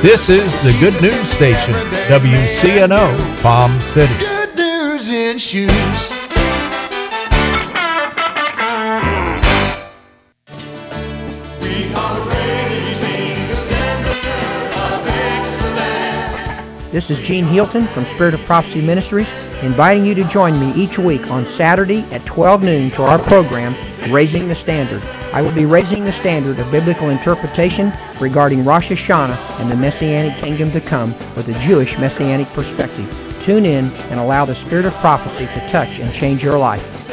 This is the Good News Station, WCNO, Palm City. Good news in shoes. We are raising the standard of excellence. This is Gene Hilton from Spirit of Prophecy Ministries, inviting you to join me each week on Saturday at 12 noon to our program, Raising the Standard. I will be raising the standard of biblical interpretation regarding Rosh Hashanah and the Messianic kingdom to come with a Jewish Messianic perspective. Tune in and allow the Spirit of prophecy to touch and change your life.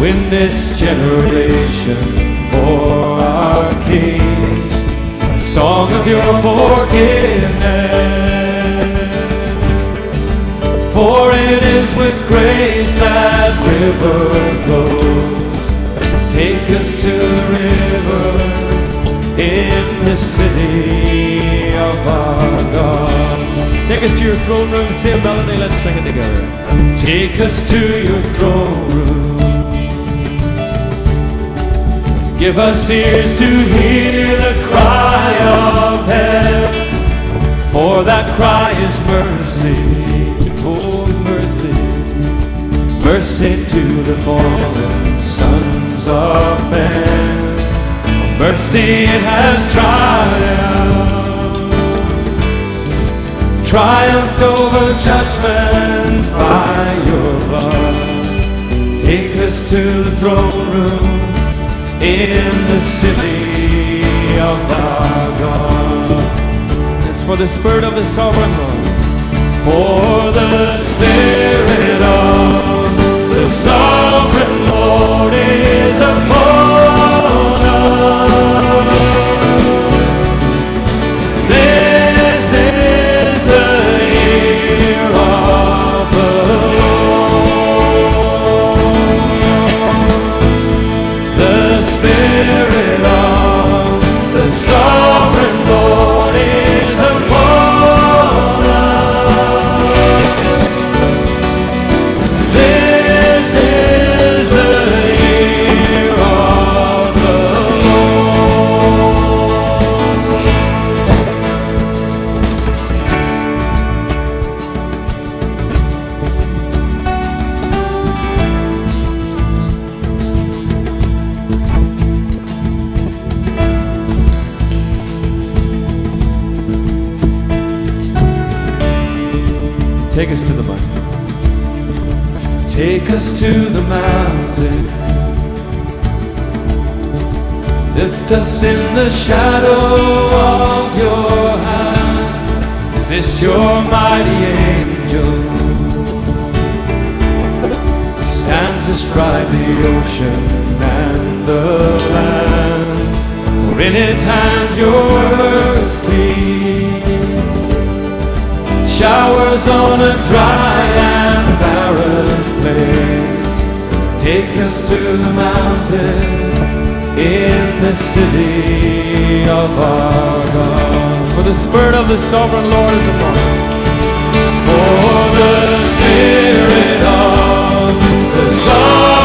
Win this generation for our King. A song of your forgiveness. For it is with grace that river flows. Take us to the river in the city of our God. Take us to your throne room. Same melody. Let's sing it together. Take us to your throne room. Give us ears to hear the cry of heaven. For that cry is mercy. Oh, mercy. Mercy to the fallen sons of men. Mercy it has triumphed. Triumphed over judgment by your blood. Take us to the throne room in the city of our God. It's for the Spirit of the Sovereign Lord. For the Spirit of the Sovereign Lord is upon Take us to the mountain. Lift us in the shadow of your hand. Is this your mighty angel? Stands astride the ocean and the land. For in his hand your mercy showers on a dry and Take us to the mountain in the city of our God. For the Spirit of the Sovereign Lord is upon us. For the Spirit of the Sovereign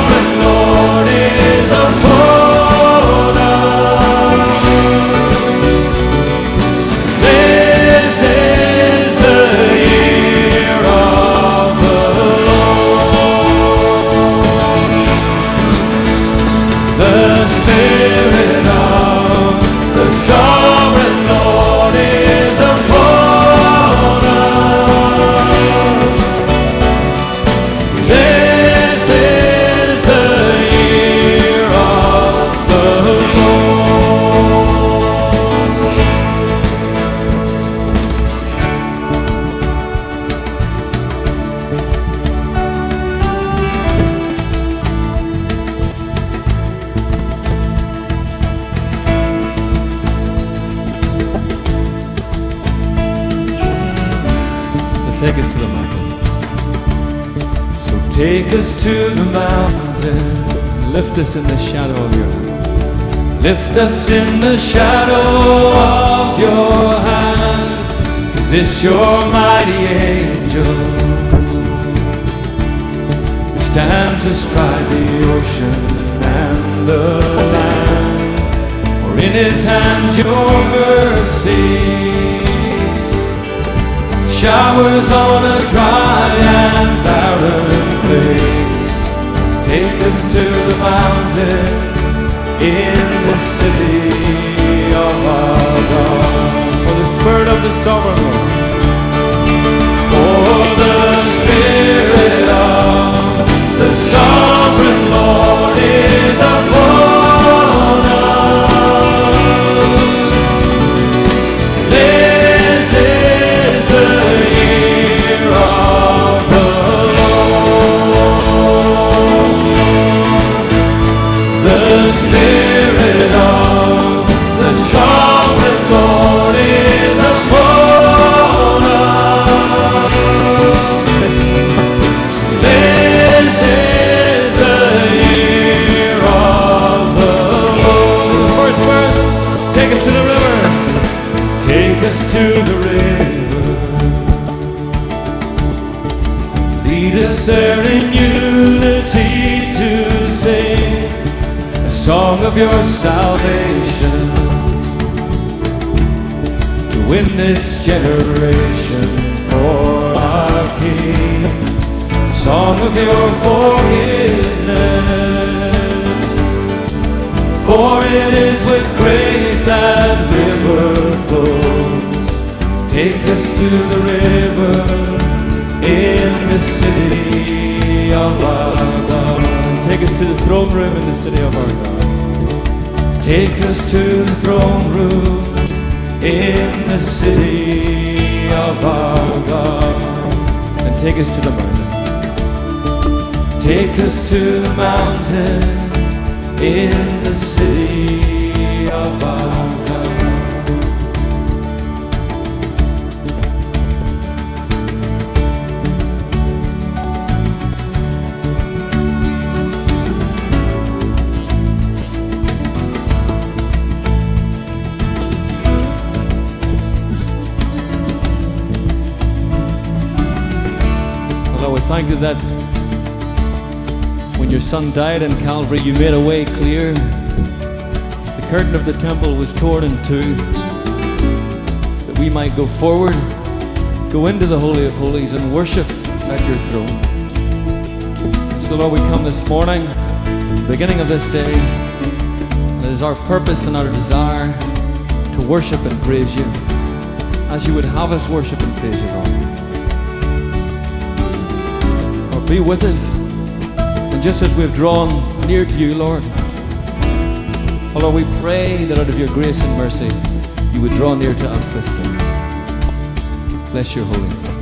us to the mountain. Lift us in the shadow of your hand. Lift us in the shadow of your hand. Is this your mighty angel? Who stands astride the ocean and the land. For in his hand your mercy showers on a dry and barren place. Take us to the mountain in the city of our God. For the spirit of the sovereign Lord. Win this generation for our King. Song of your forgiveness. For it is with grace that river flows. Take us to the river in the city of our God. Take us to the throne room in the city of our God. Take us to the throne room in the city of our God. And take us to the mountain. Take us to the mountain in the city of our You that when your son died in Calvary, you made a way clear. The curtain of the temple was torn in two that we might go forward, go into the Holy of Holies, and worship at your throne. So, Lord, we come this morning, beginning of this day, and it is our purpose and our desire to worship and praise you as you would have us worship and praise you, Lord. Be with us. And just as we've drawn near to you, Lord, oh Lord, we pray that out of your grace and mercy, you would draw near to us this day. Bless your holy name.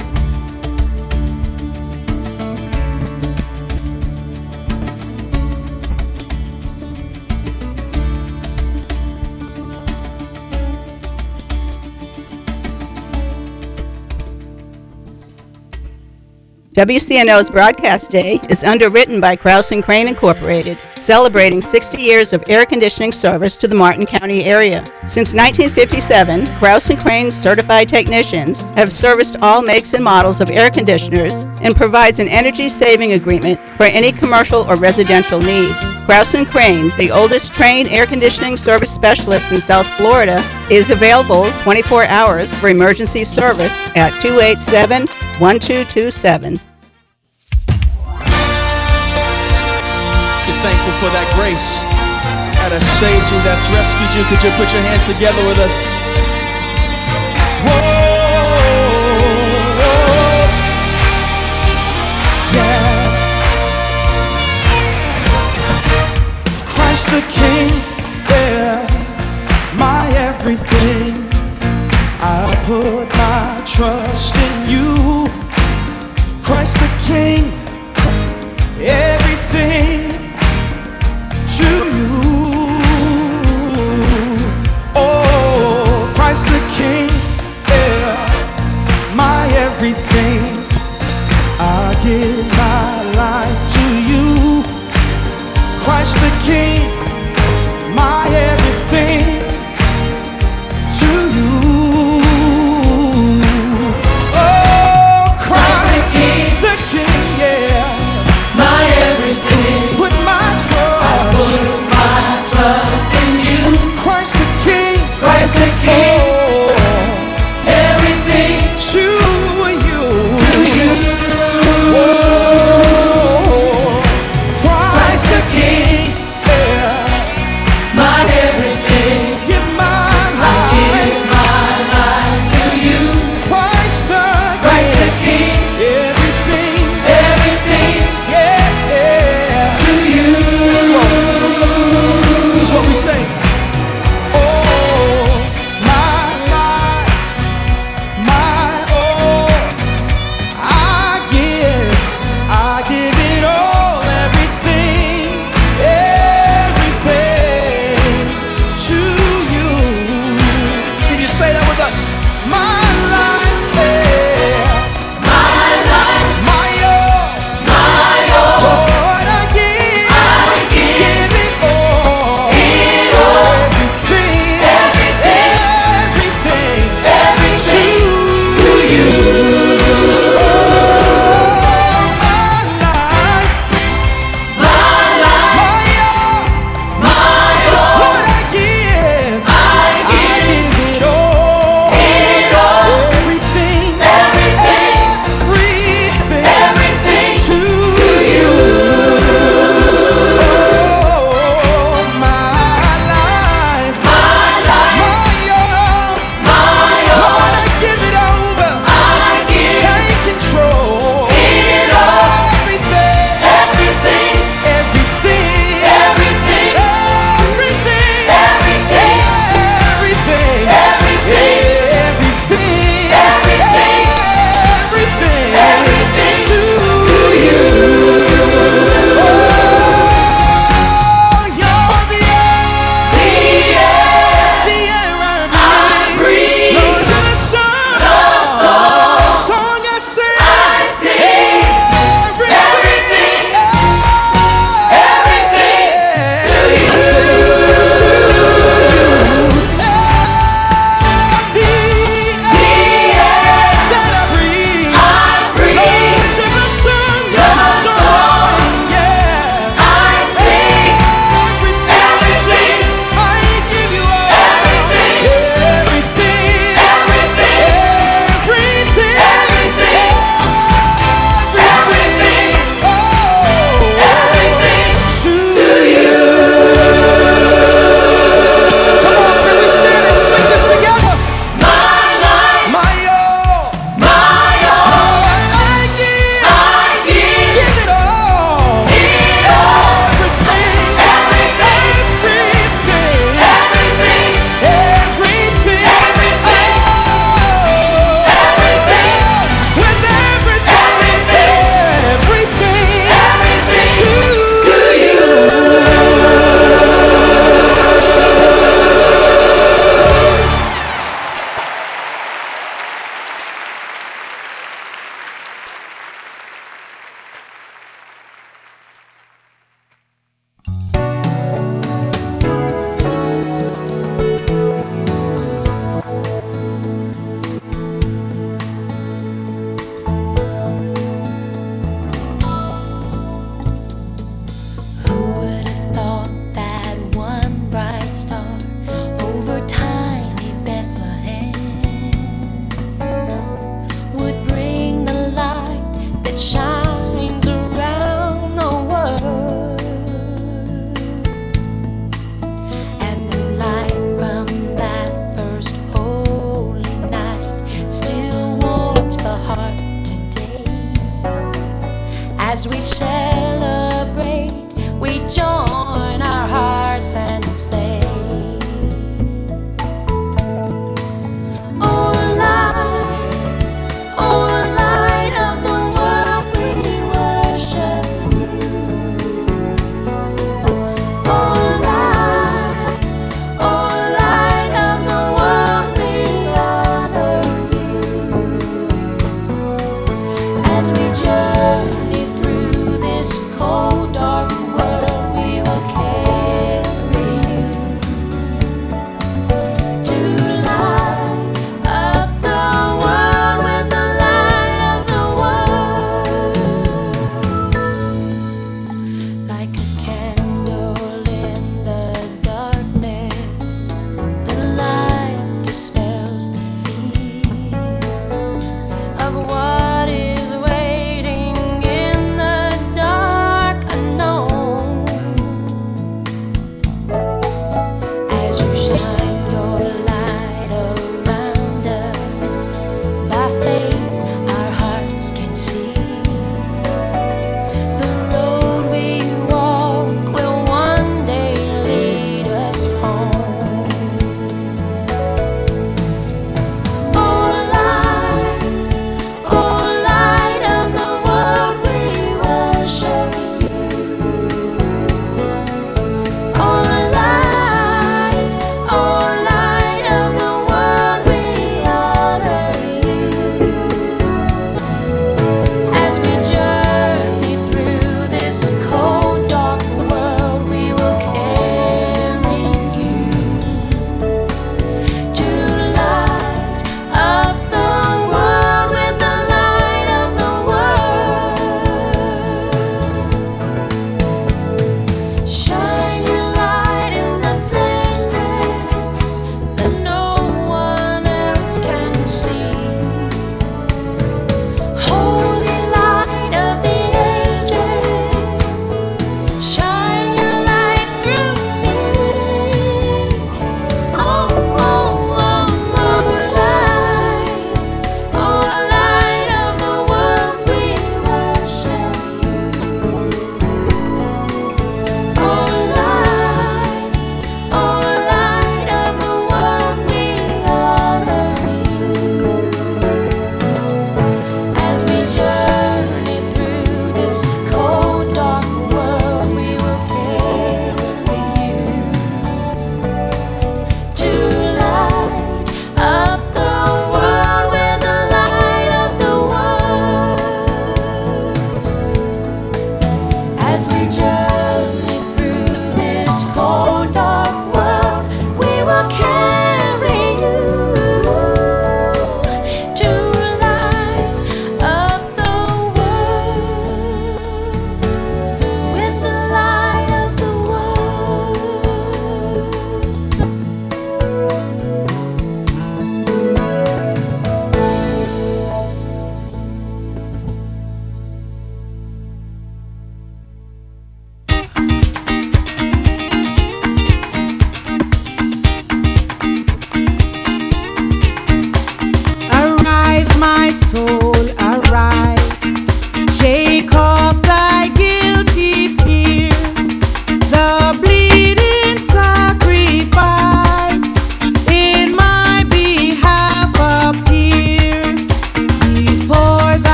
WCNO's broadcast day is underwritten by Kraus and Crane Incorporated, celebrating 60 years of air conditioning service to the Martin County area. Since 1957, Kraus and Crane's certified technicians have serviced all makes and models of air conditioners and provides an energy saving agreement for any commercial or residential need. Kraus and Crane, the oldest trained air conditioning service specialist in South Florida, is available 24 hours for emergency service at 287 1227. Thankful for that grace that has saved you, that's rescued you. Could you put your hands together with us? Whoa,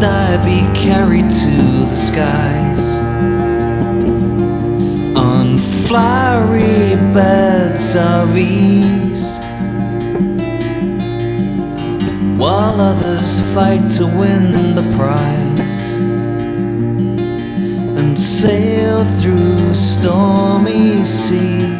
Must I be carried to the skies on flowery beds of ease? While others fight to win the prize and sail through stormy seas.